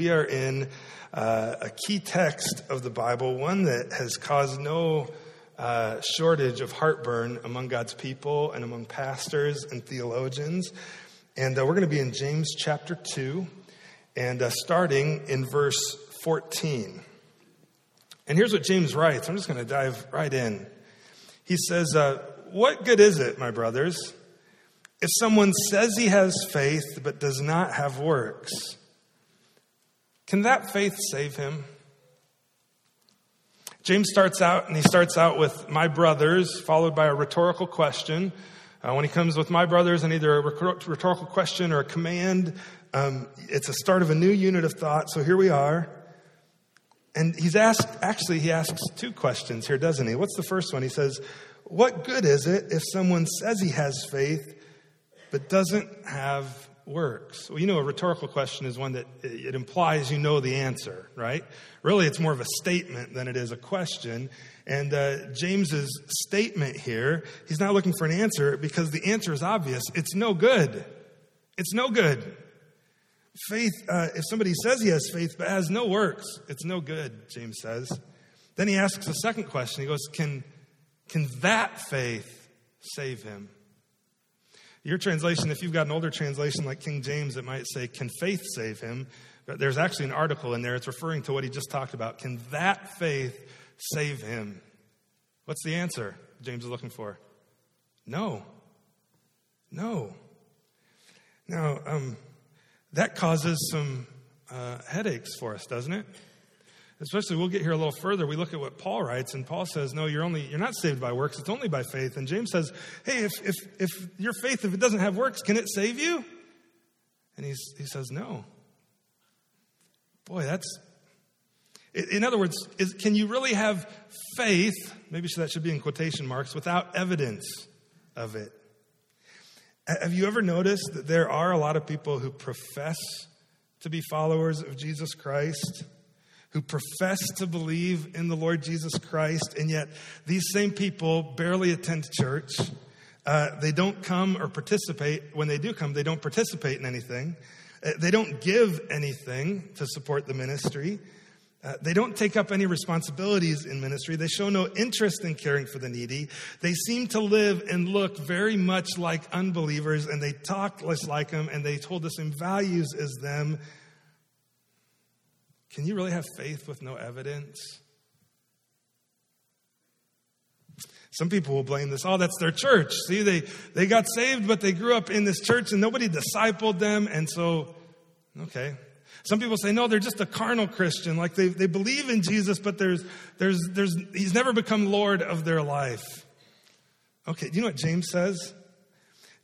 We are in uh, a key text of the Bible, one that has caused no uh, shortage of heartburn among God's people and among pastors and theologians. And uh, we're going to be in James chapter 2, and uh, starting in verse 14. And here's what James writes. I'm just going to dive right in. He says, uh, What good is it, my brothers, if someone says he has faith but does not have works? Can that faith save him? James starts out, and he starts out with my brothers, followed by a rhetorical question. Uh, when he comes with my brothers and either a rhetorical question or a command, um, it's a start of a new unit of thought. So here we are. And he's asked, actually, he asks two questions here, doesn't he? What's the first one? He says, What good is it if someone says he has faith but doesn't have works? Well, you know, a rhetorical question is one that it implies you know the answer, right? Really, it's more of a statement than it is a question. And uh, James's statement here, he's not looking for an answer because the answer is obvious. It's no good. It's no good. Faith, uh, if somebody says he has faith but has no works, it's no good, James says. Then he asks a second question. He goes, Can, can that faith save him? Your translation, if you've got an older translation like King James, it might say, Can faith save him? But there's actually an article in there. It's referring to what he just talked about. Can that faith save him? What's the answer James is looking for? No. No. Now, um, that causes some uh, headaches for us, doesn't it? Especially, we'll get here a little further. We look at what Paul writes, and Paul says, "No, you're only you're not saved by works. It's only by faith." And James says, "Hey, if if if your faith, if it doesn't have works, can it save you?" And he's, he says, "No." Boy, that's. In other words, is, can you really have faith? Maybe that should be in quotation marks without evidence of it. Have you ever noticed that there are a lot of people who profess to be followers of Jesus Christ, who profess to believe in the Lord Jesus Christ, and yet these same people barely attend church? Uh, they don't come or participate. When they do come, they don't participate in anything. Uh, they don't give anything to support the ministry. Uh, they don't take up any responsibilities in ministry. They show no interest in caring for the needy. They seem to live and look very much like unbelievers, and they talk less like them, and they hold the same values as them. Can you really have faith with no evidence? Some people will blame this. Oh, that's their church. See, they, they got saved, but they grew up in this church and nobody discipled them. And so, okay, some people say, no, they're just a carnal Christian. Like they, they believe in Jesus, but there's, there's, there's, he's never become Lord of their life. Okay, do you know what James says?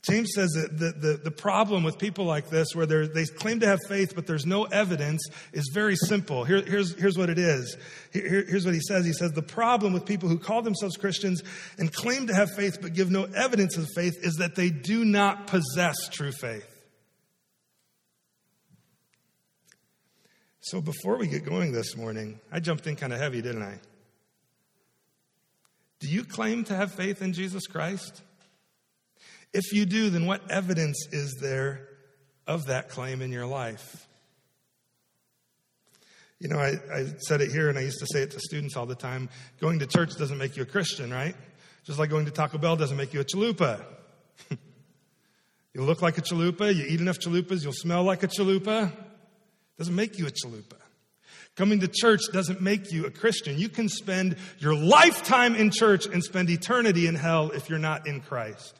James says that the, the, the problem with people like this, where they claim to have faith, but there's no evidence, is very simple. Here, here's, here's what it is. Here, here's what he says. He says, The problem with people who call themselves Christians and claim to have faith, but give no evidence of faith, is that they do not possess true faith. So before we get going this morning, I jumped in kind of heavy, didn't I? Do you claim to have faith in Jesus Christ? If you do, then what evidence is there of that claim in your life? You know, I, I, said it here and I used to say it to students all the time. Going to church doesn't make you a Christian, right? Just like going to Taco Bell doesn't make you a chalupa. you look like a chalupa, you eat enough chalupas, you'll smell like a chalupa. Doesn't make you a chalupa. Coming to church doesn't make you a Christian. You can spend your lifetime in church and spend eternity in hell if you're not in Christ.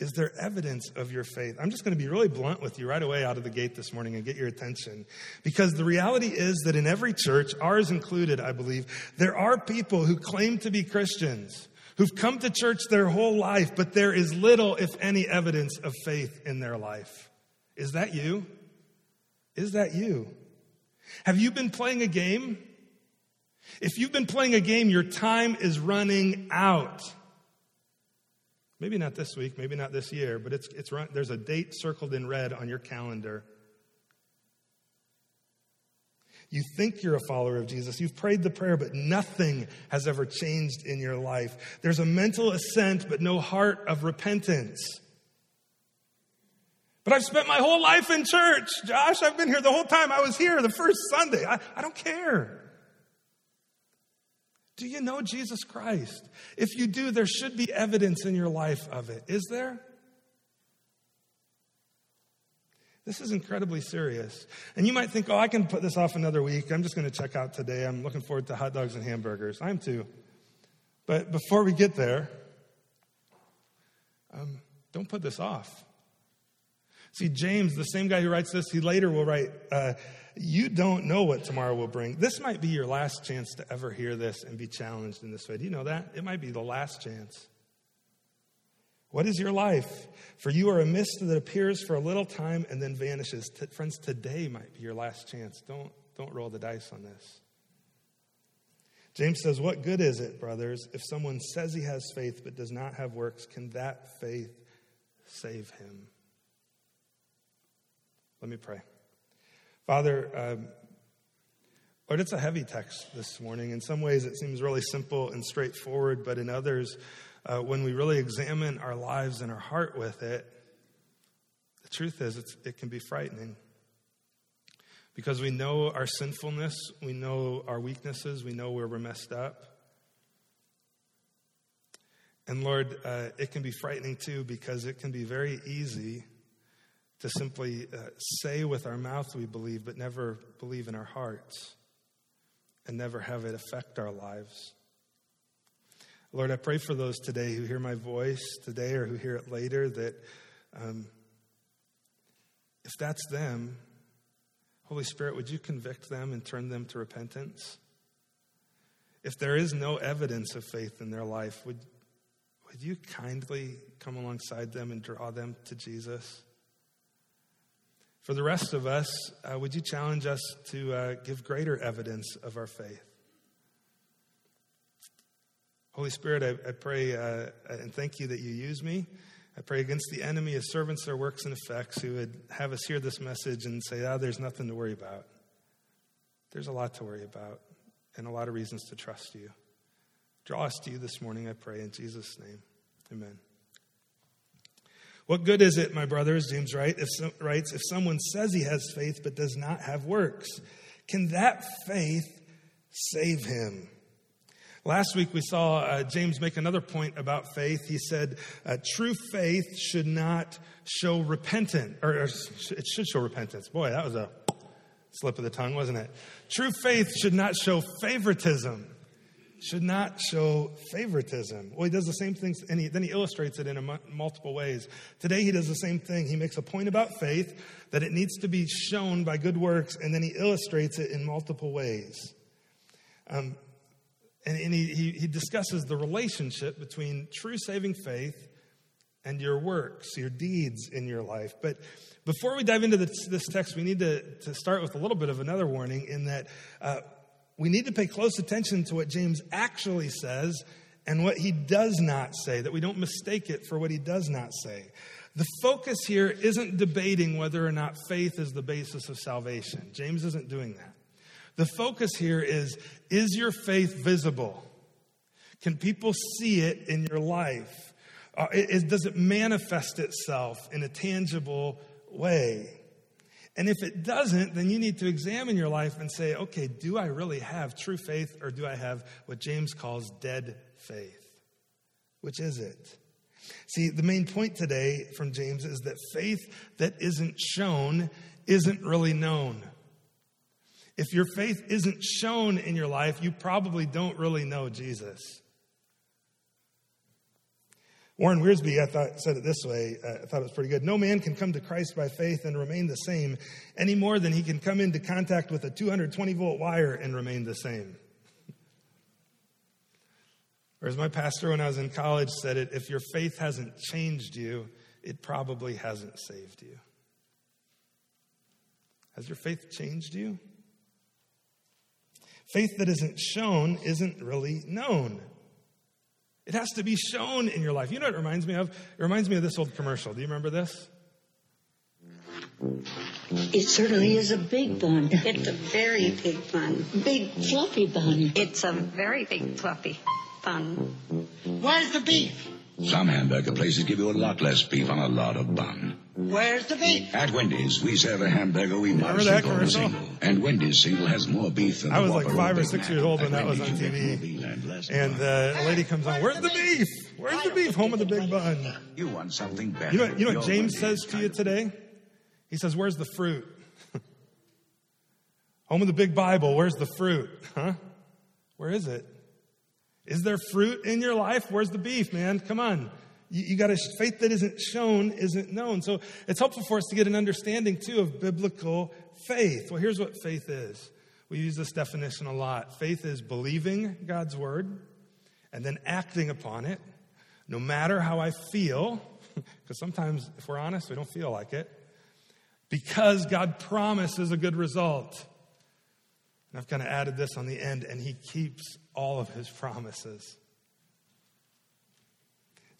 Is there evidence of your faith? I'm just going to be really blunt with you right away out of the gate this morning and get your attention. Because the reality is that in every church, ours included, I believe, there are people who claim to be Christians, who've come to church their whole life, but there is little, if any, evidence of faith in their life. Is that you? Is that you? Have you been playing a game? If you've been playing a game, your time is running out. Maybe not this week, maybe not this year, but it's, it's run, there's a date circled in red on your calendar. You think you're a follower of Jesus. You've prayed the prayer, but nothing has ever changed in your life. There's a mental assent, but no heart of repentance. But I've spent my whole life in church. Josh, I've been here the whole time. I was here the first Sunday. I, I don't care. Do you know Jesus Christ? If you do, there should be evidence in your life of it. Is there? This is incredibly serious. And you might think, oh, I can put this off another week. I'm just going to check out today. I'm looking forward to hot dogs and hamburgers. I'm too. But before we get there, um, don't put this off. See, James, the same guy who writes this, he later will write, uh, You don't know what tomorrow will bring. This might be your last chance to ever hear this and be challenged in this way. Do you know that? It might be the last chance. What is your life? For you are a mist that appears for a little time and then vanishes. T- friends, today might be your last chance. Don't, don't roll the dice on this. James says, What good is it, brothers, if someone says he has faith but does not have works? Can that faith save him? Let me pray. Father, um, Lord, it's a heavy text this morning. In some ways, it seems really simple and straightforward, but in others, uh, when we really examine our lives and our heart with it, the truth is it can be frightening. Because we know our sinfulness, we know our weaknesses, we know where we're messed up. And Lord, uh, it can be frightening too because it can be very easy to simply uh, say with our mouth we believe, but never believe in our hearts and never have it affect our lives. Lord, I pray for those today who hear my voice today or who hear it later that um, if that's them, Holy Spirit, would you convict them and turn them to repentance? If there is no evidence of faith in their life, would, would you kindly come alongside them and draw them to Jesus? For the rest of us, uh, would you challenge us to uh, give greater evidence of our faith? Holy Spirit, I, I pray uh, and thank you that you use me. I pray against the enemy of servants, their works, and effects who would have us hear this message and say, ah, there's nothing to worry about. There's a lot to worry about and a lot of reasons to trust you. Draw us to you this morning, I pray, in Jesus' name. Amen. What good is it, my brothers, James writes, if, someone says he has faith but does not have works? Can that faith save him? Last week we saw uh, James make another point about faith. He said, uh, true faith should not show repentance, or, or it should show repentance. Boy, that was a slip of the tongue, wasn't it? True faith should not show favoritism should not show favoritism. Well, he does the same thing, and he, then he illustrates it in multiple ways. Today, he does the same thing. He makes a point about faith that it needs to be shown by good works, and then he illustrates it in multiple ways. Um, and, and he, he, he discusses the relationship between true saving faith and your works, your deeds in your life. But before we dive into this, this text, we need to, to start with a little bit of another warning in that. Uh, we need to pay close attention to what James actually says and what he does not say, that we don't mistake it for what he does not say. The focus here isn't debating whether or not faith is the basis of salvation. James isn't doing that. The focus here is is your faith visible? Can people see it in your life? Uh, does it manifest itself in a tangible way? And if it doesn't, then you need to examine your life and say, okay, do I really have true faith or do I have what James calls dead faith? Which is it? See, the main point today from James is that faith that isn't shown isn't really known. If your faith isn't shown in your life, you probably don't really know Jesus. Warren Wiersbe, I thought, said it this way. Uh, I thought it was pretty good. No man can come to Christ by faith and remain the same any more than he can come into contact with a 220 volt wire and remain the same. Or as my pastor, when I was in college, said it if your faith hasn't changed you, it probably hasn't saved you. Has your faith changed you? Faith that isn't shown isn't really known. It has to be shown in your life. You know what it reminds me of? It reminds me of this old commercial. Do you remember this? It certainly is a big bun. It's a very big bun. Big fluffy bun. It's a very big fluffy bun. Where's the beef? Some hamburger places give you a lot less beef on a lot of bun. Where's the beef? At Wendy's, we serve a hamburger we Remember that call a commercial? single. And Wendy's single has more beef than I was like five or six years old when that was on you get more TV. and less And bun. uh, a lady comes on, Where's the beef? Where's the beef? Home of the big bun. you want something better. You know, you know what James says to you today? He says, Where's the fruit? Home of the big Bible, where's the fruit? Huh? Where is it? Is there fruit in your life? Where's the beef, man? Come on. You, you got a faith that isn't shown isn't known. So it's helpful for us to get an understanding too of biblical faith. Well, here's what faith is. We use this definition a lot. Faith is believing God's word and then acting upon it, no matter how I feel, because sometimes, if we're honest, we don't feel like it, because God promises a good result. And I've kind of added this on the end, and He keeps all of His promises.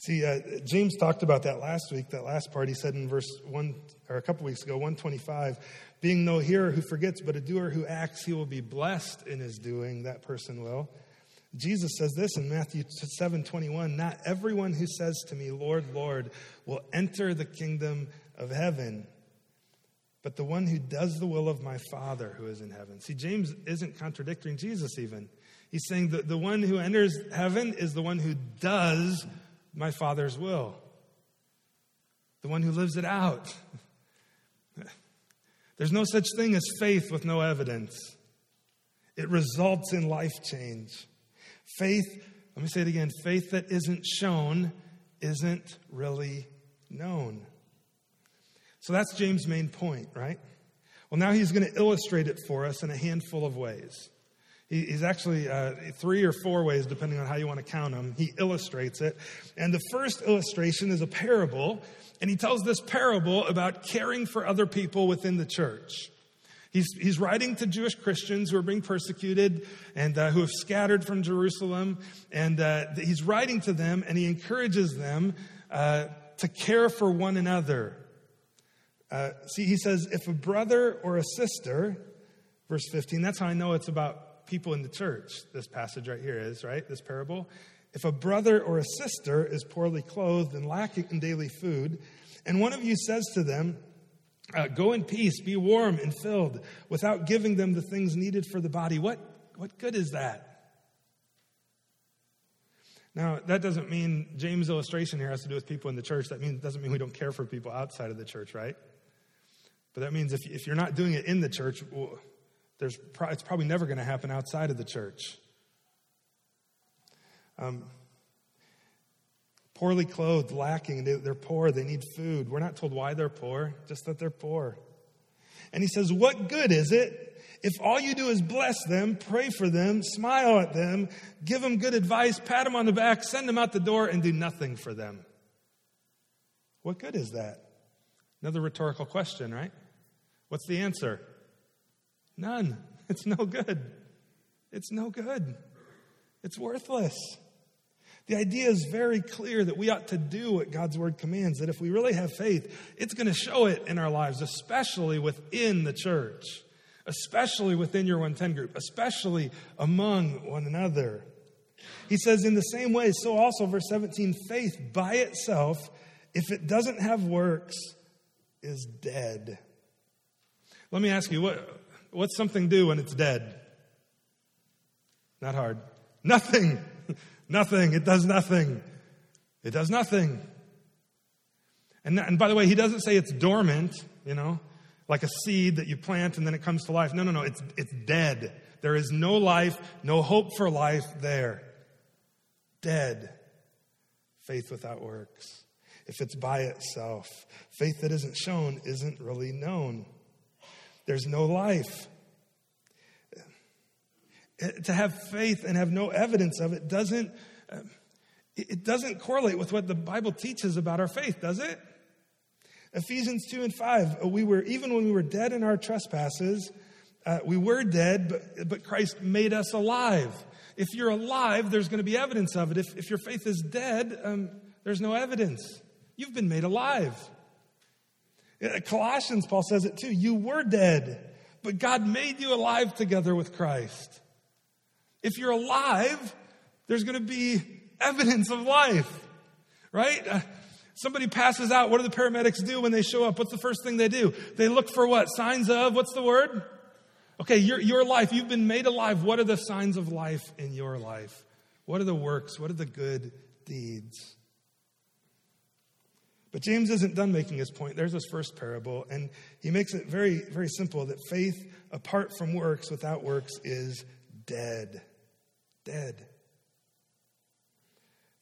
See, uh, James talked about that last week. That last part, he said in verse one, or a couple weeks ago, 125, being no hearer who forgets, but a doer who acts, he will be blessed in his doing, that person will. Jesus says this in Matthew 7 21 Not everyone who says to me, Lord, Lord, will enter the kingdom of heaven, but the one who does the will of my Father who is in heaven. See, James isn't contradicting Jesus even. He's saying that the one who enters heaven is the one who does my Father's will, the one who lives it out. There's no such thing as faith with no evidence. It results in life change. Faith, let me say it again faith that isn't shown isn't really known. So that's James' main point, right? Well, now he's going to illustrate it for us in a handful of ways. He's actually uh, three or four ways, depending on how you want to count them. He illustrates it. And the first illustration is a parable, and he tells this parable about caring for other people within the church. He's, he's writing to Jewish Christians who are being persecuted and uh, who have scattered from Jerusalem. And uh, he's writing to them and he encourages them uh, to care for one another. Uh, see, he says, if a brother or a sister, verse 15, that's how I know it's about people in the church. This passage right here is, right? This parable. If a brother or a sister is poorly clothed and lacking in daily food, and one of you says to them, uh, Go in peace, be warm and filled, without giving them the things needed for the body, what, what good is that? Now, that doesn't mean James' illustration here has to do with people in the church. That means, doesn't mean we don't care for people outside of the church, right? But that means if, if you're not doing it in the church, well, there's pro- it's probably never going to happen outside of the church. Um, poorly clothed, lacking, they, they're poor, they need food. We're not told why they're poor, just that they're poor. And he says, What good is it if all you do is bless them, pray for them, smile at them, give them good advice, pat them on the back, send them out the door, and do nothing for them? What good is that? Another rhetorical question, right? What's the answer? None. It's no good. It's no good. It's worthless. The idea is very clear that we ought to do what God's word commands, that if we really have faith, it's going to show it in our lives, especially within the church, especially within your 110 group, especially among one another. He says, in the same way, so also, verse 17, faith by itself, if it doesn't have works, is dead. Let me ask you, what, what's something do when it's dead? Not hard. Nothing. nothing. It does nothing. It does nothing. And, and by the way, he doesn't say it's dormant, you know, like a seed that you plant and then it comes to life. No, no, no. It's, it's dead. There is no life, no hope for life there. Dead. Faith without works. If it's by itself, faith that isn't shown isn't really known. There's no life. To have faith and have no evidence of it doesn't, uh, it doesn't correlate with what the Bible teaches about our faith, does it? Ephesians 2 and 5, uh, we were, even when we were dead in our trespasses, uh, we were dead, but, but Christ made us alive. If you're alive, there's going to be evidence of it. If, if your faith is dead, um, there's no evidence. You've been made alive. Uh, Colossians, Paul says it too. You were dead, but God made you alive together with Christ. If you're alive, there's going to be evidence of life, right? Uh, Somebody passes out. What do the paramedics do when they show up? What's the first thing they do? They look for what? Signs of, what's the word? Okay, your, your life, you've been made alive. What are the signs of life in your life? What are the works? What are the good deeds? But James isn't done making his point. There's his first parable, and he makes it very, very simple that faith apart from works, without works, is dead. Dead.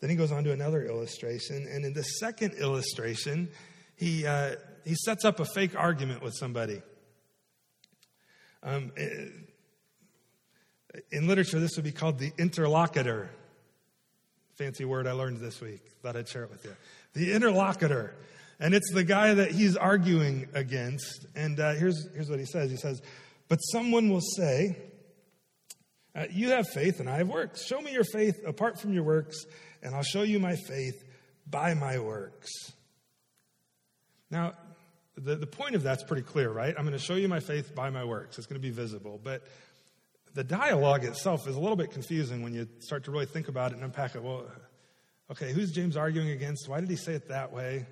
Then he goes on to another illustration, and in the second illustration, he, uh, he sets up a fake argument with somebody. Um, eh, in literature, this would be called the interlocutor. Fancy word I learned this week. Thought I'd share it with you. The interlocutor. And it's the guy that he's arguing against. And uh, here's, here's what he says He says, But someone will say, uh, You have faith and I have works. Show me your faith apart from your works, and I'll show you my faith by my works. Now, the, the point of that's pretty clear, right? I'm going to show you my faith by my works. It's going to be visible. But the dialogue itself is a little bit confusing when you start to really think about it and unpack it. Well, okay, who's James arguing against? Why did he say it that way?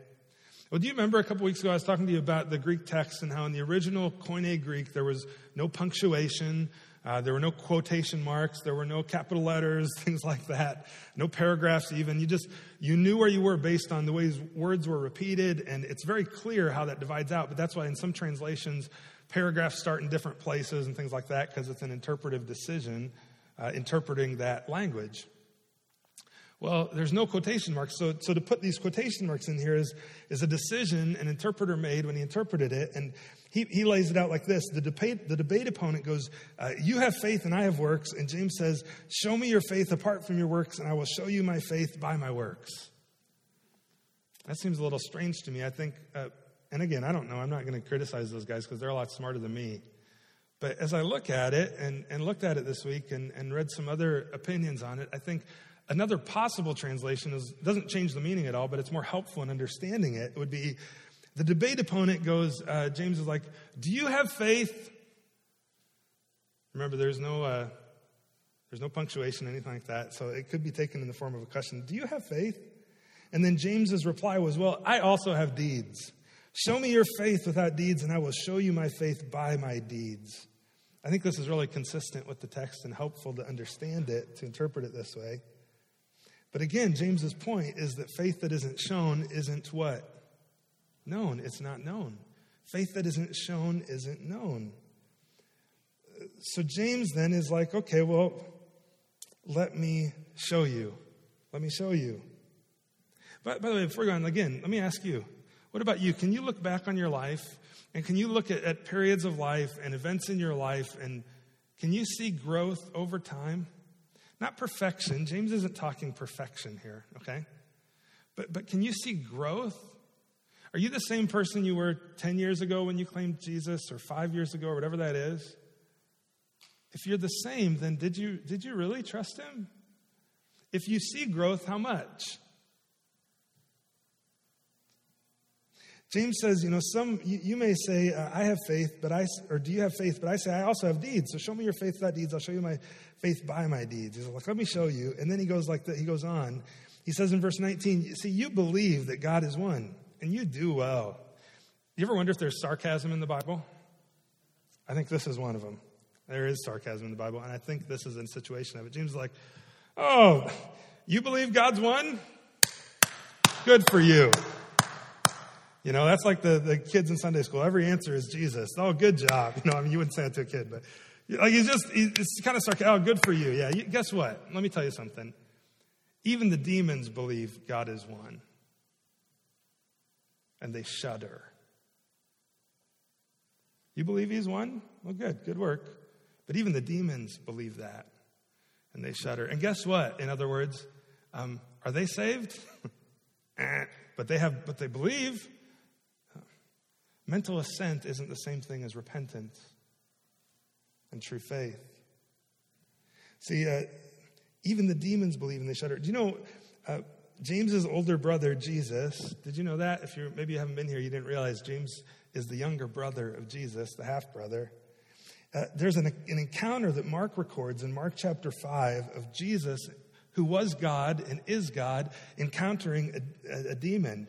Well, do you remember a couple weeks ago I was talking to you about the Greek text and how in the original Koine Greek there was no punctuation, uh, there were no quotation marks, there were no capital letters, things like that, no paragraphs even. You just you knew where you were based on the ways words were repeated, and it's very clear how that divides out. But that's why in some translations paragraphs start in different places and things like that because it's an interpretive decision uh, interpreting that language. Well, there's no quotation marks. So, so to put these quotation marks in here is, is a decision an interpreter made when he interpreted it. And he, he lays it out like this the debate, the debate opponent goes, uh, You have faith and I have works. And James says, Show me your faith apart from your works, and I will show you my faith by my works. That seems a little strange to me. I think, uh, and again, I don't know. I'm not going to criticize those guys because they're a lot smarter than me. But as I look at it and, and looked at it this week and, and read some other opinions on it, I think Another possible translation is, doesn't change the meaning at all, but it's more helpful in understanding it. It would be the debate opponent goes, uh, James is like, Do you have faith? Remember, there's no, uh, there's no punctuation, anything like that. So it could be taken in the form of a question Do you have faith? And then James's reply was, Well, I also have deeds. Show me your faith without deeds, and I will show you my faith by my deeds. I think this is really consistent with the text and helpful to understand it, to interpret it this way. But again, James's point is that faith that isn't shown isn't what? Known. It's not known. Faith that isn't shown isn't known. So James then is like, okay, well, let me show you. Let me show you. But by the way, before we go on, again, let me ask you, what about you? Can you look back on your life and can you look at, at periods of life and events in your life and can you see growth over time? Not perfection. James isn't talking perfection here, okay? But, but can you see growth? Are you the same person you were 10 years ago when you claimed Jesus or five years ago or whatever that is? If you're the same, then did you, did you really trust him? If you see growth, how much? James says, you know, some you, you may say, uh, I have faith, but I, or do you have faith? But I say, I also have deeds. So show me your faith without deeds. I'll show you my faith by my deeds. He's like, let me show you. And then he goes like that. He goes on. He says in verse 19, see, you believe that God is one, and you do well. You ever wonder if there's sarcasm in the Bible? I think this is one of them. There is sarcasm in the Bible, and I think this is a situation of it. James is like, oh, you believe God's one? Good for you. You know, that's like the, the kids in Sunday school. Every answer is Jesus. Oh, good job. You know, I mean, you wouldn't say that to a kid, but like he's just, it's kind of sarcastic. Oh, good for you. Yeah. You, guess what? Let me tell you something. Even the demons believe God is one, and they shudder. You believe he's one? Well, good. Good work. But even the demons believe that, and they shudder. And guess what? In other words, um, are they saved? Eh. but they have, but they believe. Mental assent isn't the same thing as repentance and true faith. See, uh, even the demons believe and they shudder. Do you know uh, James's older brother, Jesus? Did you know that? If you maybe you haven't been here, you didn't realize James is the younger brother of Jesus, the half brother. Uh, there's an, an encounter that Mark records in Mark chapter 5 of Jesus, who was God and is God, encountering a, a, a demon.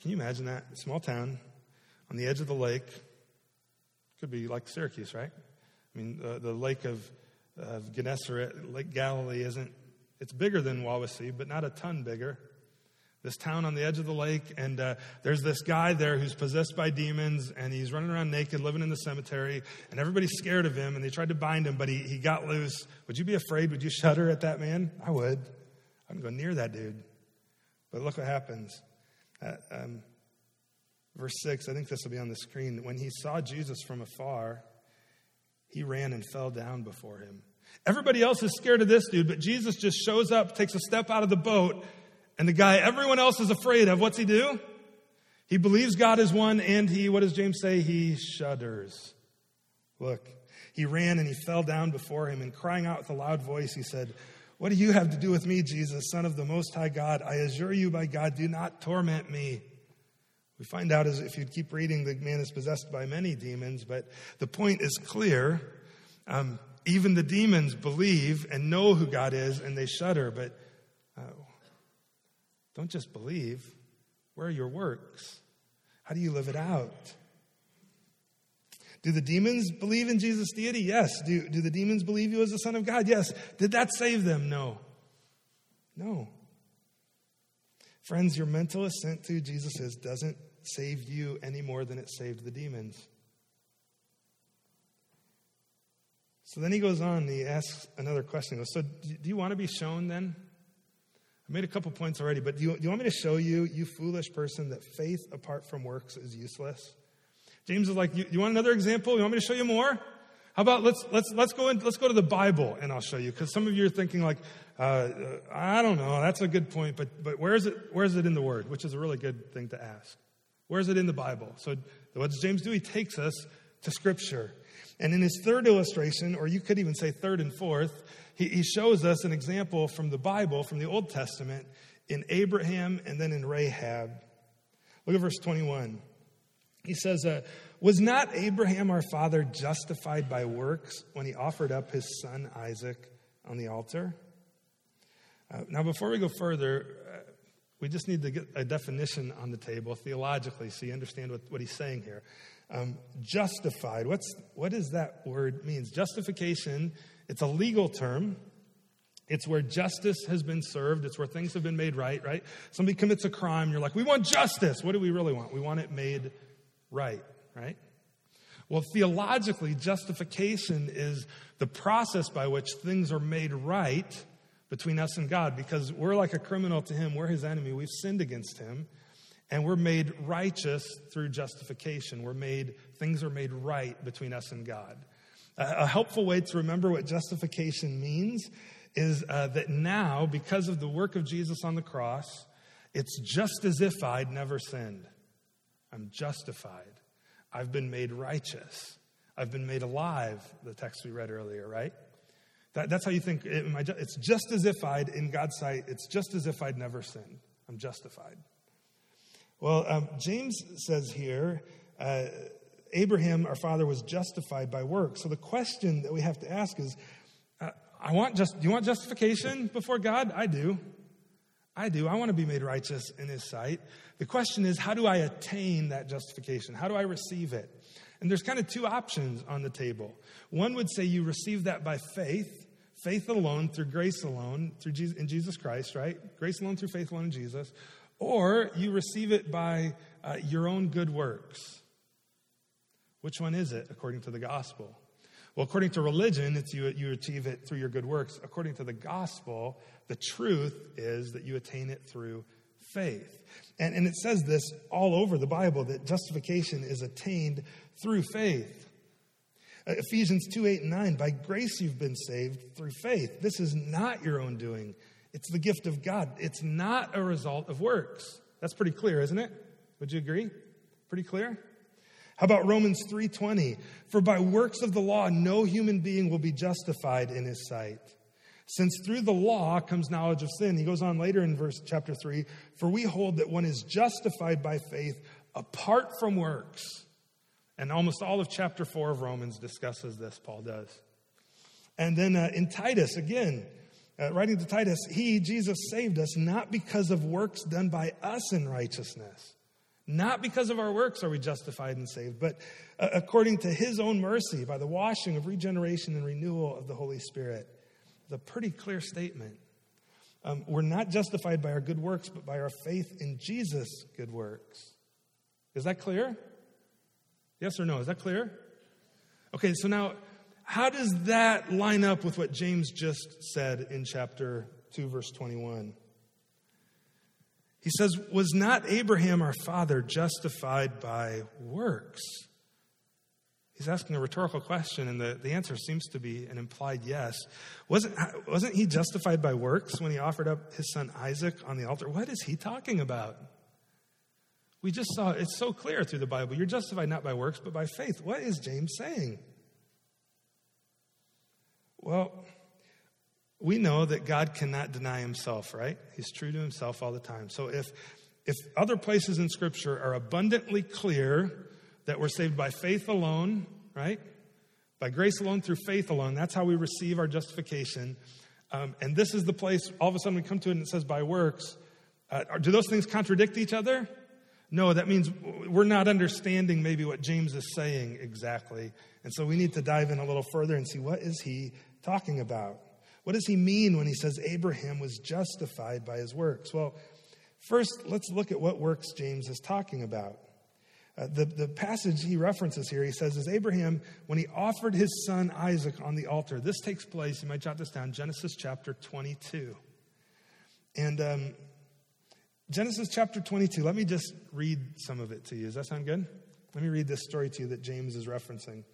Can you imagine that? Small town on the edge of the lake. Could be like Syracuse, right? I mean, uh, the lake of, of Gennesaret, Lake Galilee, isn't, it's bigger than Wawasee, but not a ton bigger this town on the edge of the lake, and uh, there's this guy there who's possessed by demons, and he's running around naked, living in the cemetery, and everybody's scared of him, and they tried to bind him, but he, he got loose. Would you be afraid? Would you shudder at that man? I would. I wouldn't go near that dude. But look what happens. Um, verse 6, I think this will be on the screen. When he saw Jesus from afar, he ran and fell down before him. Everybody else is scared of this dude, but Jesus just shows up, takes a step out of the boat, and the guy everyone else is afraid of, what's he do? He believes God is one and he, what does James say? He shudders. Look, he ran and he fell down before him and crying out with a loud voice, he said, What do you have to do with me, Jesus, Son of the Most High God? I assure you by God, do not torment me. We find out as if you keep reading, the man is possessed by many demons, but the point is clear. Um, even the demons believe and know who God is and they shudder, but uh, don't just believe. Where are your works? How do you live it out? Do the demons believe in Jesus' deity? Yes. Do, do the demons believe you as the Son of God? Yes. Did that save them? No. No. Friends, your mental assent to Jesus doesn't save you any more than it saved the demons. So then he goes on, he asks another question. He goes, So do you want to be shown then I made a couple points already, but do you, do you want me to show you, you foolish person, that faith apart from works is useless? James is like, you, you want another example? You want me to show you more? How about let's let's let's go in, let's go to the Bible and I'll show you because some of you are thinking like, uh, I don't know, that's a good point, but but where is it where is it in the Word? Which is a really good thing to ask. Where is it in the Bible? So what does James do? He takes us to Scripture, and in his third illustration, or you could even say third and fourth, he, he shows us an example from the Bible, from the Old Testament, in Abraham and then in Rahab. Look at verse 21. He says, uh, Was not Abraham our father justified by works when he offered up his son Isaac on the altar? Uh, now, before we go further, uh, we just need to get a definition on the table theologically so you understand what, what he's saying here. Um, justified, what's, what does that word means? Justification it's a legal term. It's where justice has been served. It's where things have been made right, right? Somebody commits a crime, you're like, we want justice. What do we really want? We want it made right, right? Well, theologically, justification is the process by which things are made right between us and God because we're like a criminal to Him. We're His enemy. We've sinned against Him. And we're made righteous through justification. We're made, things are made right between us and God. A helpful way to remember what justification means is uh, that now, because of the work of Jesus on the cross, it's just as if I'd never sinned. I'm justified. I've been made righteous. I've been made alive, the text we read earlier, right? That, that's how you think. It's just as if I'd, in God's sight, it's just as if I'd never sinned. I'm justified. Well, um, James says here, uh, Abraham, our father, was justified by works. So the question that we have to ask is, uh, I want just, do you want justification before God? I do. I do. I want to be made righteous in his sight. The question is, how do I attain that justification? How do I receive it? And there's kind of two options on the table. One would say you receive that by faith, faith alone, through grace alone, through Jesus, in Jesus Christ, right? Grace alone through faith alone in Jesus. Or you receive it by uh, your own good works. Which one is it according to the gospel? Well, according to religion, it's you, you achieve it through your good works. According to the gospel, the truth is that you attain it through faith. And, and it says this all over the Bible that justification is attained through faith. Uh, Ephesians 2 8 and 9, by grace you've been saved through faith. This is not your own doing, it's the gift of God. It's not a result of works. That's pretty clear, isn't it? Would you agree? Pretty clear? How about Romans 3:20? For by works of the law no human being will be justified in his sight. Since through the law comes knowledge of sin. He goes on later in verse chapter 3, for we hold that one is justified by faith apart from works. And almost all of chapter 4 of Romans discusses this, Paul does. And then uh, in Titus, again, uh, writing to Titus, he, Jesus, saved us not because of works done by us in righteousness. Not because of our works are we justified and saved, but uh, according to his own mercy by the washing of regeneration and renewal of the Holy Spirit. It's a pretty clear statement. Um, we're not justified by our good works, but by our faith in Jesus' good works. Is that clear? Yes or no? Is that clear? Okay, so now how does that line up with what James just said in chapter 2, verse 21? He says, Was not Abraham our father justified by works? He's asking a rhetorical question, and the, the answer seems to be an implied yes. Wasn't, wasn't he justified by works when he offered up his son Isaac on the altar? What is he talking about? We just saw it's so clear through the Bible. You're justified not by works, but by faith. What is James saying? Well, we know that God cannot deny himself, right? He's true to himself all the time. So if if other places in scripture are abundantly clear that we're saved by faith alone, right? By grace alone through faith alone, that's how we receive our justification. Um, and this is the place, all of a sudden we come to it and it says by works. Uh, do those things contradict each other? No, that means we're not understanding maybe what James is saying exactly. And so we need to dive in a little further and see what is he talking about? What does he mean when he says Abraham was justified by his works? Well, first, let's look at what works James is talking about. Uh, the, the passage he references here, he says, is Abraham, when he offered his son Isaac on the altar. This takes place, you might jot this down, Genesis chapter 22. And um, Genesis chapter 22, let me just read some of it to you. Does that sound good? Let me read this story to you that James is referencing.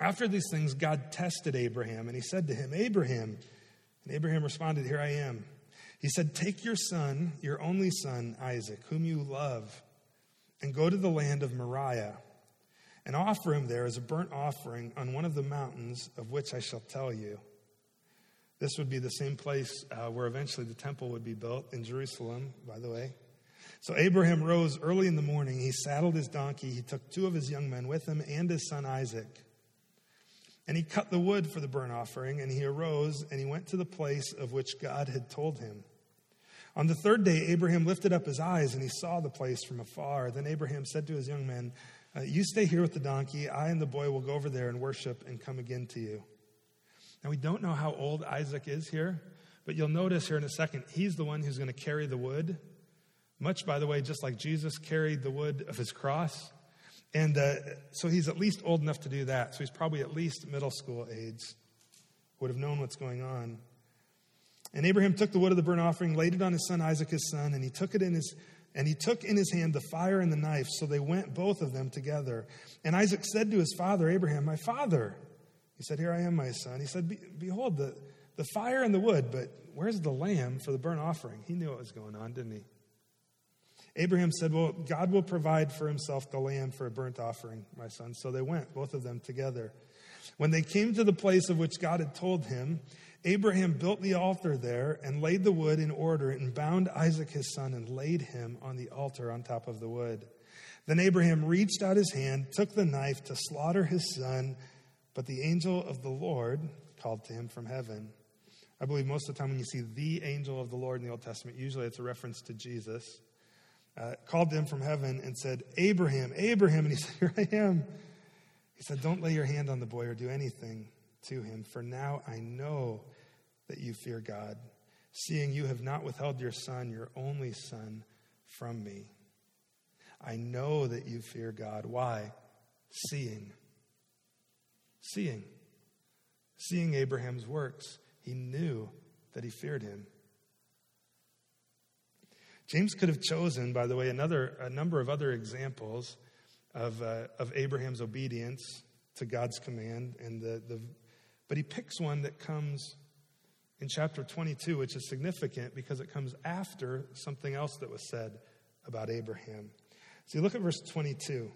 After these things, God tested Abraham, and he said to him, Abraham. And Abraham responded, Here I am. He said, Take your son, your only son, Isaac, whom you love, and go to the land of Moriah, and offer him there as a burnt offering on one of the mountains of which I shall tell you. This would be the same place uh, where eventually the temple would be built in Jerusalem, by the way. So Abraham rose early in the morning. He saddled his donkey. He took two of his young men with him and his son Isaac. And he cut the wood for the burnt offering, and he arose and he went to the place of which God had told him. On the third day, Abraham lifted up his eyes and he saw the place from afar. Then Abraham said to his young men, uh, You stay here with the donkey. I and the boy will go over there and worship and come again to you. Now, we don't know how old Isaac is here, but you'll notice here in a second, he's the one who's going to carry the wood. Much, by the way, just like Jesus carried the wood of his cross. And uh, so he's at least old enough to do that. So he's probably at least middle school age, would have known what's going on. And Abraham took the wood of the burnt offering, laid it on his son Isaac, his son, and he took it in his and he took in his hand the fire and the knife. So they went both of them together. And Isaac said to his father Abraham, "My father." He said, "Here I am, my son." He said, "Behold the the fire and the wood, but where's the lamb for the burnt offering?" He knew what was going on, didn't he? Abraham said, Well, God will provide for himself the lamb for a burnt offering, my son. So they went, both of them together. When they came to the place of which God had told him, Abraham built the altar there and laid the wood in order and bound Isaac his son and laid him on the altar on top of the wood. Then Abraham reached out his hand, took the knife to slaughter his son, but the angel of the Lord called to him from heaven. I believe most of the time when you see the angel of the Lord in the Old Testament, usually it's a reference to Jesus uh, called to him from heaven and said, Abraham, Abraham. And he said, Here I am. He said, Don't lay your hand on the boy or do anything to him, for now I know that you fear God, seeing you have not withheld your son, your only son, from me. I know that you fear God. Why? Seeing. Seeing. Seeing Abraham's works, he knew that he feared him. James could have chosen, by the way, another, a number of other examples of, uh, of Abraham's obedience to God's command, and the, the, but he picks one that comes in chapter 22, which is significant because it comes after something else that was said about Abraham. So you look at verse 22.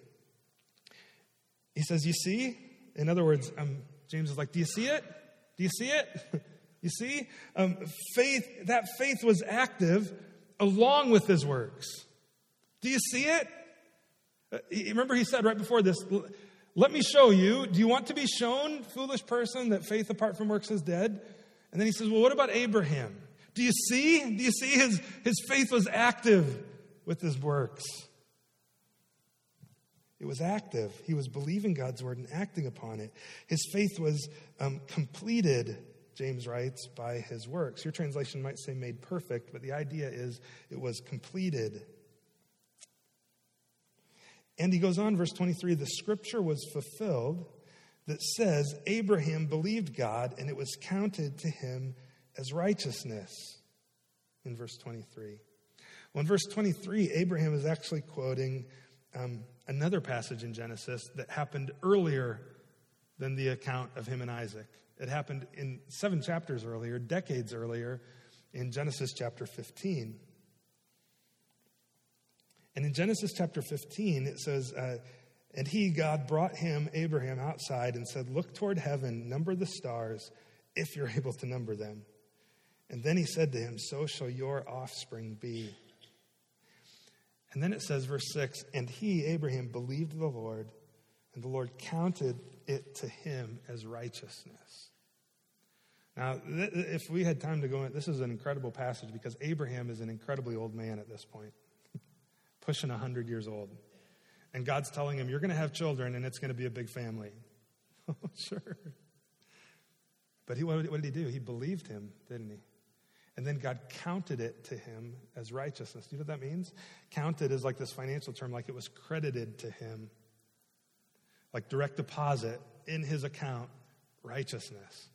He says, You see? In other words, um, James is like, Do you see it? Do you see it? you see? Um, faith, that faith was active along with his works. Do you see it? Uh, remember, he said right before this, Let me show you. Do you want to be shown, foolish person, that faith apart from works is dead? And then he says, Well, what about Abraham? Do you see? Do you see his, his faith was active with his works? It was active. He was believing God's word and acting upon it. His faith was um, completed, James writes, by his works. Your translation might say made perfect, but the idea is it was completed. And he goes on, verse 23 the scripture was fulfilled that says, Abraham believed God and it was counted to him as righteousness, in verse 23. Well, in verse 23, Abraham is actually quoting um, another passage in Genesis that happened earlier than the account of him and Isaac. It happened in seven chapters earlier, decades earlier, in Genesis chapter 15. And in Genesis chapter 15, it says, uh, And he, God, brought him, Abraham, outside and said, Look toward heaven, number the stars, if you're able to number them. And then he said to him, So shall your offspring be. And then it says, verse 6 And he, Abraham, believed the Lord, and the Lord counted it to him as righteousness. Now, if we had time to go in, this is an incredible passage because Abraham is an incredibly old man at this point, pushing 100 years old. And God's telling him, You're going to have children, and it's going to be a big family. Oh, sure. But he, what did he do? He believed him, didn't he? And then God counted it to him as righteousness. Do you know what that means? Counted is like this financial term, like it was credited to him, like direct deposit in his account, righteousness.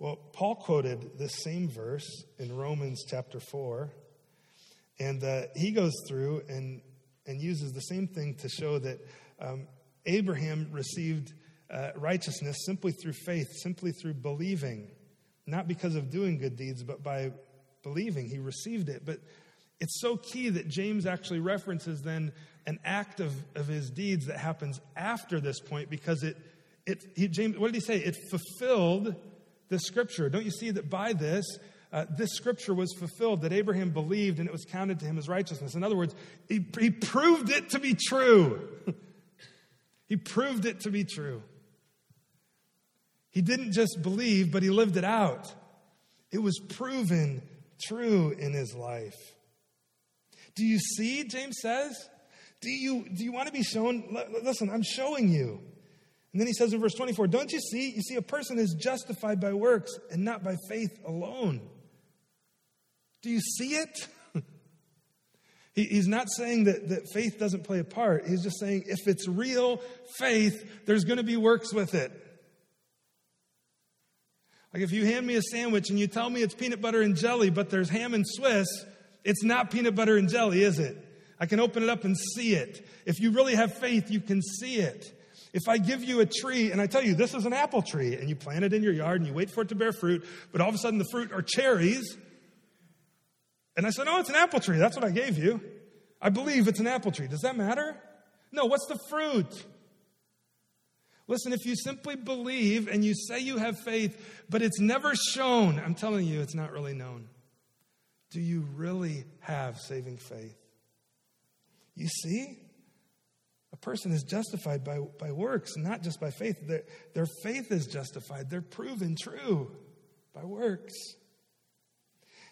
Well, Paul quoted this same verse in Romans chapter 4, and uh, he goes through and, and uses the same thing to show that um, Abraham received uh, righteousness simply through faith, simply through believing not because of doing good deeds, but by believing. He received it. But it's so key that James actually references then an act of, of his deeds that happens after this point because it, it he, James, what did he say? It fulfilled the scripture. Don't you see that by this, uh, this scripture was fulfilled, that Abraham believed and it was counted to him as righteousness. In other words, he, he proved it to be true. he proved it to be true. He didn't just believe, but he lived it out. It was proven true in his life. Do you see, James says? Do you, do you want to be shown? Listen, I'm showing you. And then he says in verse 24, Don't you see? You see, a person is justified by works and not by faith alone. Do you see it? he's not saying that, that faith doesn't play a part. He's just saying if it's real faith, there's going to be works with it. Like if you hand me a sandwich and you tell me it's peanut butter and jelly, but there's ham and Swiss, it's not peanut butter and jelly, is it? I can open it up and see it. If you really have faith, you can see it. If I give you a tree and I tell you this is an apple tree and you plant it in your yard and you wait for it to bear fruit, but all of a sudden the fruit are cherries, and I said, No, it's an apple tree. That's what I gave you. I believe it's an apple tree. Does that matter? No, what's the fruit? Listen, if you simply believe and you say you have faith, but it's never shown, I'm telling you, it's not really known. Do you really have saving faith? You see? A person is justified by, by works, not just by faith. Their, their faith is justified. They're proven true by works.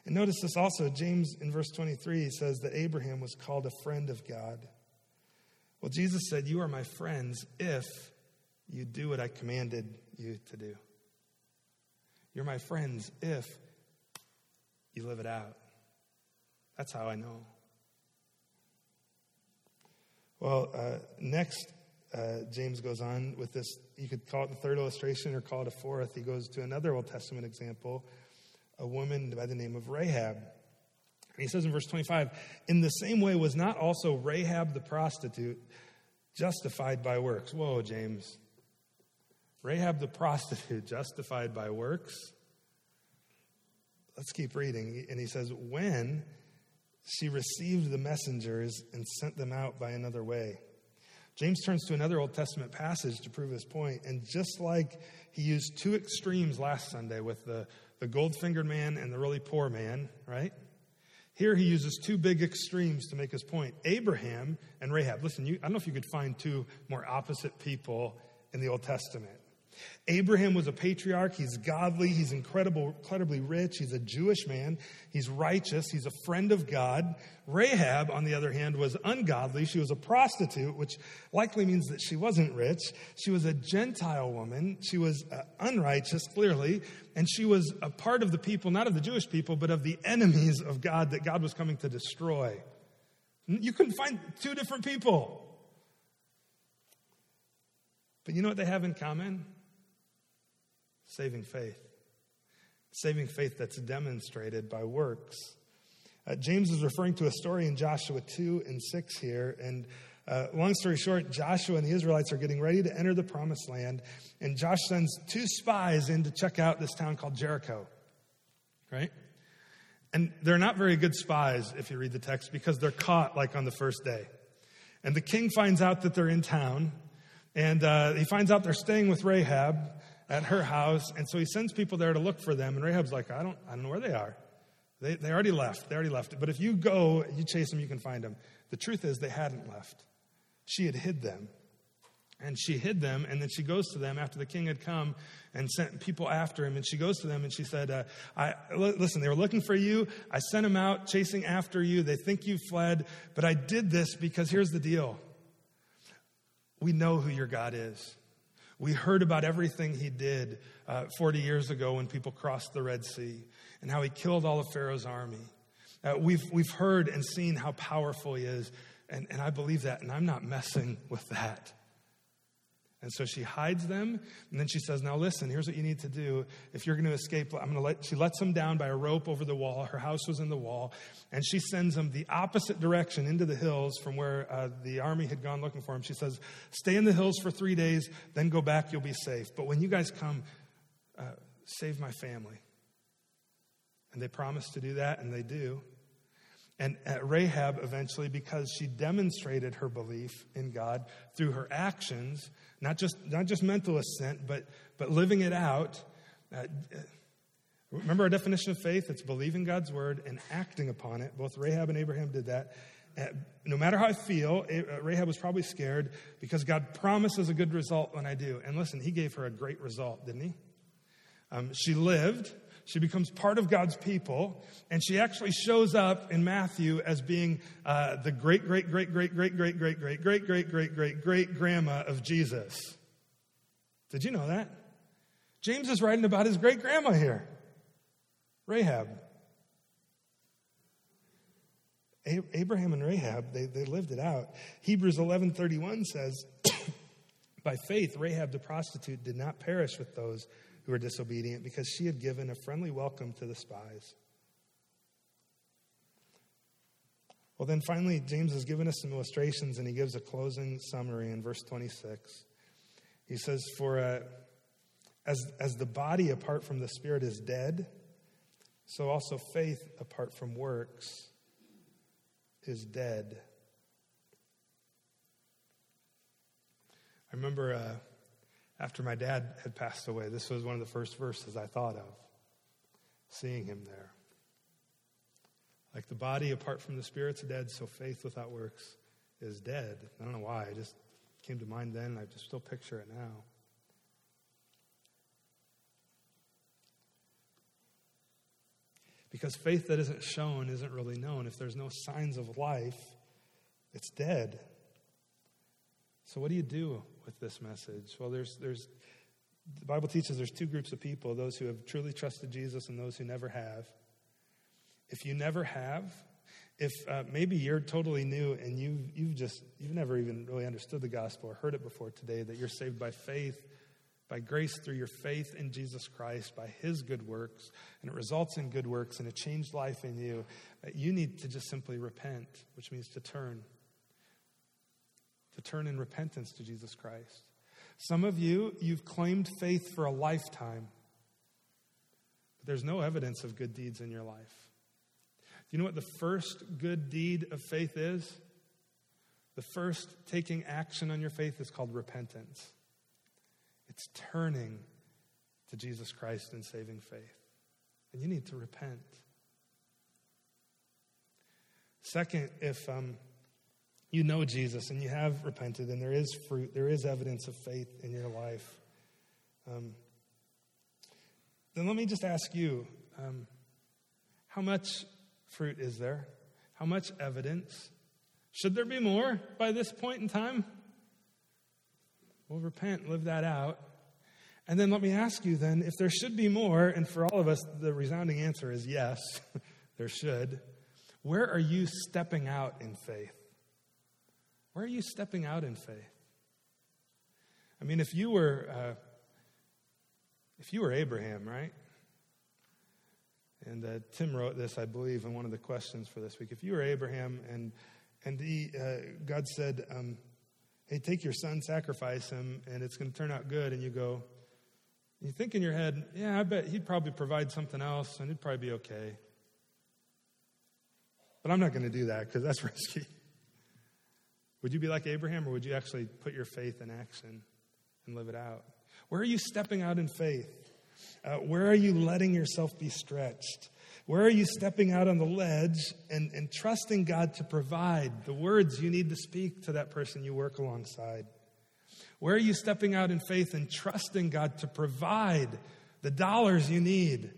And notice this also. James in verse 23 says that Abraham was called a friend of God. Well, Jesus said, You are my friends if you do what I commanded you to do. You're my friends if you live it out. That's how I know. Well, uh, next, uh, James goes on with this. You could call it the third illustration or call it a fourth. He goes to another Old Testament example, a woman by the name of Rahab. And he says in verse 25, In the same way, was not also Rahab the prostitute justified by works? Whoa, James. Rahab the prostitute, justified by works. Let's keep reading. And he says, When she received the messengers and sent them out by another way. James turns to another Old Testament passage to prove his point, and just like he used two extremes last Sunday with the, the gold fingered man and the really poor man, right? Here he uses two big extremes to make his point Abraham and Rahab. Listen, you, I don't know if you could find two more opposite people in the Old Testament. Abraham was a patriarch. He's godly. He's incredible, incredibly rich. He's a Jewish man. He's righteous. He's a friend of God. Rahab, on the other hand, was ungodly. She was a prostitute, which likely means that she wasn't rich. She was a Gentile woman. She was uh, unrighteous, clearly. And she was a part of the people, not of the Jewish people, but of the enemies of God that God was coming to destroy. You couldn't find two different people. But you know what they have in common? Saving faith. Saving faith that's demonstrated by works. Uh, James is referring to a story in Joshua 2 and 6 here. And uh, long story short, Joshua and the Israelites are getting ready to enter the promised land. And Josh sends two spies in to check out this town called Jericho. Right? And they're not very good spies if you read the text because they're caught like on the first day. And the king finds out that they're in town. And uh, he finds out they're staying with Rahab at her house. And so he sends people there to look for them. And Rahab's like, I don't, I don't know where they are. They, they already left. They already left. But if you go, you chase them, you can find them. The truth is, they hadn't left. She had hid them. And she hid them, and then she goes to them after the king had come and sent people after him. And she goes to them and she said, uh, I, Listen, they were looking for you. I sent them out chasing after you. They think you fled, but I did this because here's the deal we know who your God is. We heard about everything he did uh, 40 years ago when people crossed the Red Sea and how he killed all of Pharaoh's army. Uh, we've, we've heard and seen how powerful he is, and, and I believe that, and I'm not messing with that. And so she hides them, and then she says, Now listen, here's what you need to do. If you're going to escape, I'm going to let, she lets them down by a rope over the wall. Her house was in the wall, and she sends them the opposite direction into the hills from where uh, the army had gone looking for him. She says, Stay in the hills for three days, then go back, you'll be safe. But when you guys come, uh, save my family. And they promise to do that, and they do. And Rahab eventually, because she demonstrated her belief in God through her actions, not just, not just mental assent, but, but living it out. Uh, remember our definition of faith? It's believing God's word and acting upon it. Both Rahab and Abraham did that. Uh, no matter how I feel, uh, Rahab was probably scared because God promises a good result when I do. And listen, he gave her a great result, didn't he? Um, she lived she becomes part of God's people, and she actually shows up in Matthew as being uh, the great, great, great, great, great, great, great, great, great, great, great, great, great grandma of Jesus. Did you know that? James is writing about his great grandma here, Rahab. Abraham and Rahab, they, they lived it out. Hebrews 11:31 says, "By faith Rahab the prostitute did not perish with those who were disobedient because she had given a friendly welcome to the spies. Well, then finally, James has given us some illustrations and he gives a closing summary in verse 26. He says, For uh, as, as the body apart from the spirit is dead, so also faith apart from works is dead. I remember uh, after my dad had passed away, this was one of the first verses I thought of, seeing him there. Like the body apart from the spirit's dead, so faith without works is dead. I don't know why, it just came to mind then, and I just still picture it now. Because faith that isn't shown isn't really known. If there's no signs of life, it's dead. So, what do you do with this message? Well, there's, there's, the Bible teaches there's two groups of people those who have truly trusted Jesus and those who never have. If you never have, if uh, maybe you're totally new and you've, you've just, you've never even really understood the gospel or heard it before today, that you're saved by faith, by grace through your faith in Jesus Christ, by his good works, and it results in good works and a changed life in you, you need to just simply repent, which means to turn to turn in repentance to Jesus Christ. Some of you, you've claimed faith for a lifetime, but there's no evidence of good deeds in your life. Do you know what the first good deed of faith is? The first taking action on your faith is called repentance. It's turning to Jesus Christ in saving faith. And you need to repent. Second, if um, you know Jesus and you have repented and there is fruit, there is evidence of faith in your life, um, then let me just ask you um, how much fruit is there? How much evidence? Should there be more by this point in time? Well, repent, live that out. And then let me ask you then if there should be more, and for all of us, the resounding answer is yes, there should. Where are you stepping out in faith? Where are you stepping out in faith? I mean, if you were, uh, if you were Abraham, right? And uh, Tim wrote this, I believe, in one of the questions for this week. If you were Abraham and and he, uh, God said, um, "Hey, take your son, sacrifice him, and it's going to turn out good," and you go, you think in your head, "Yeah, I bet he'd probably provide something else, and it'd probably be okay." But I'm not going to do that because that's risky. Would you be like Abraham, or would you actually put your faith in action and live it out? Where are you stepping out in faith? Uh, where are you letting yourself be stretched? Where are you stepping out on the ledge and, and trusting God to provide the words you need to speak to that person you work alongside? Where are you stepping out in faith and trusting God to provide the dollars you need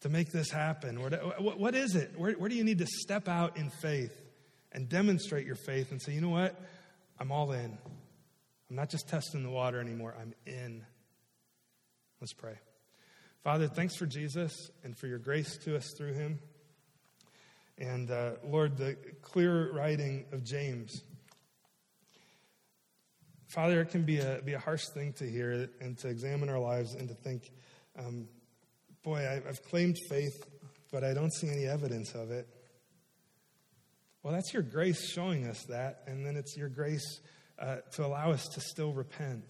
to make this happen? What is it? Where, where do you need to step out in faith and demonstrate your faith and say, you know what? I'm all in. I'm not just testing the water anymore, I'm in. Let's pray. Father, thanks for Jesus and for your grace to us through him. And uh, Lord, the clear writing of James. Father, it can be a, be a harsh thing to hear and to examine our lives and to think, um, boy, I, I've claimed faith, but I don't see any evidence of it. Well, that's your grace showing us that, and then it's your grace uh, to allow us to still repent.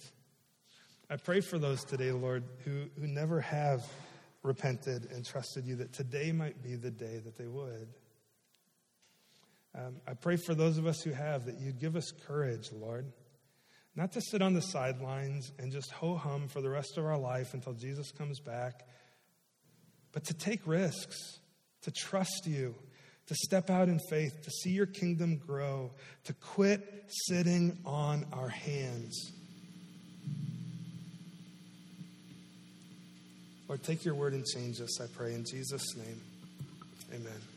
I pray for those today, Lord, who, who never have repented and trusted you, that today might be the day that they would. Um, I pray for those of us who have that you'd give us courage, Lord, not to sit on the sidelines and just ho hum for the rest of our life until Jesus comes back, but to take risks, to trust you, to step out in faith, to see your kingdom grow, to quit sitting on our hands. Lord, take your word and change us, I pray, in Jesus' name. Amen.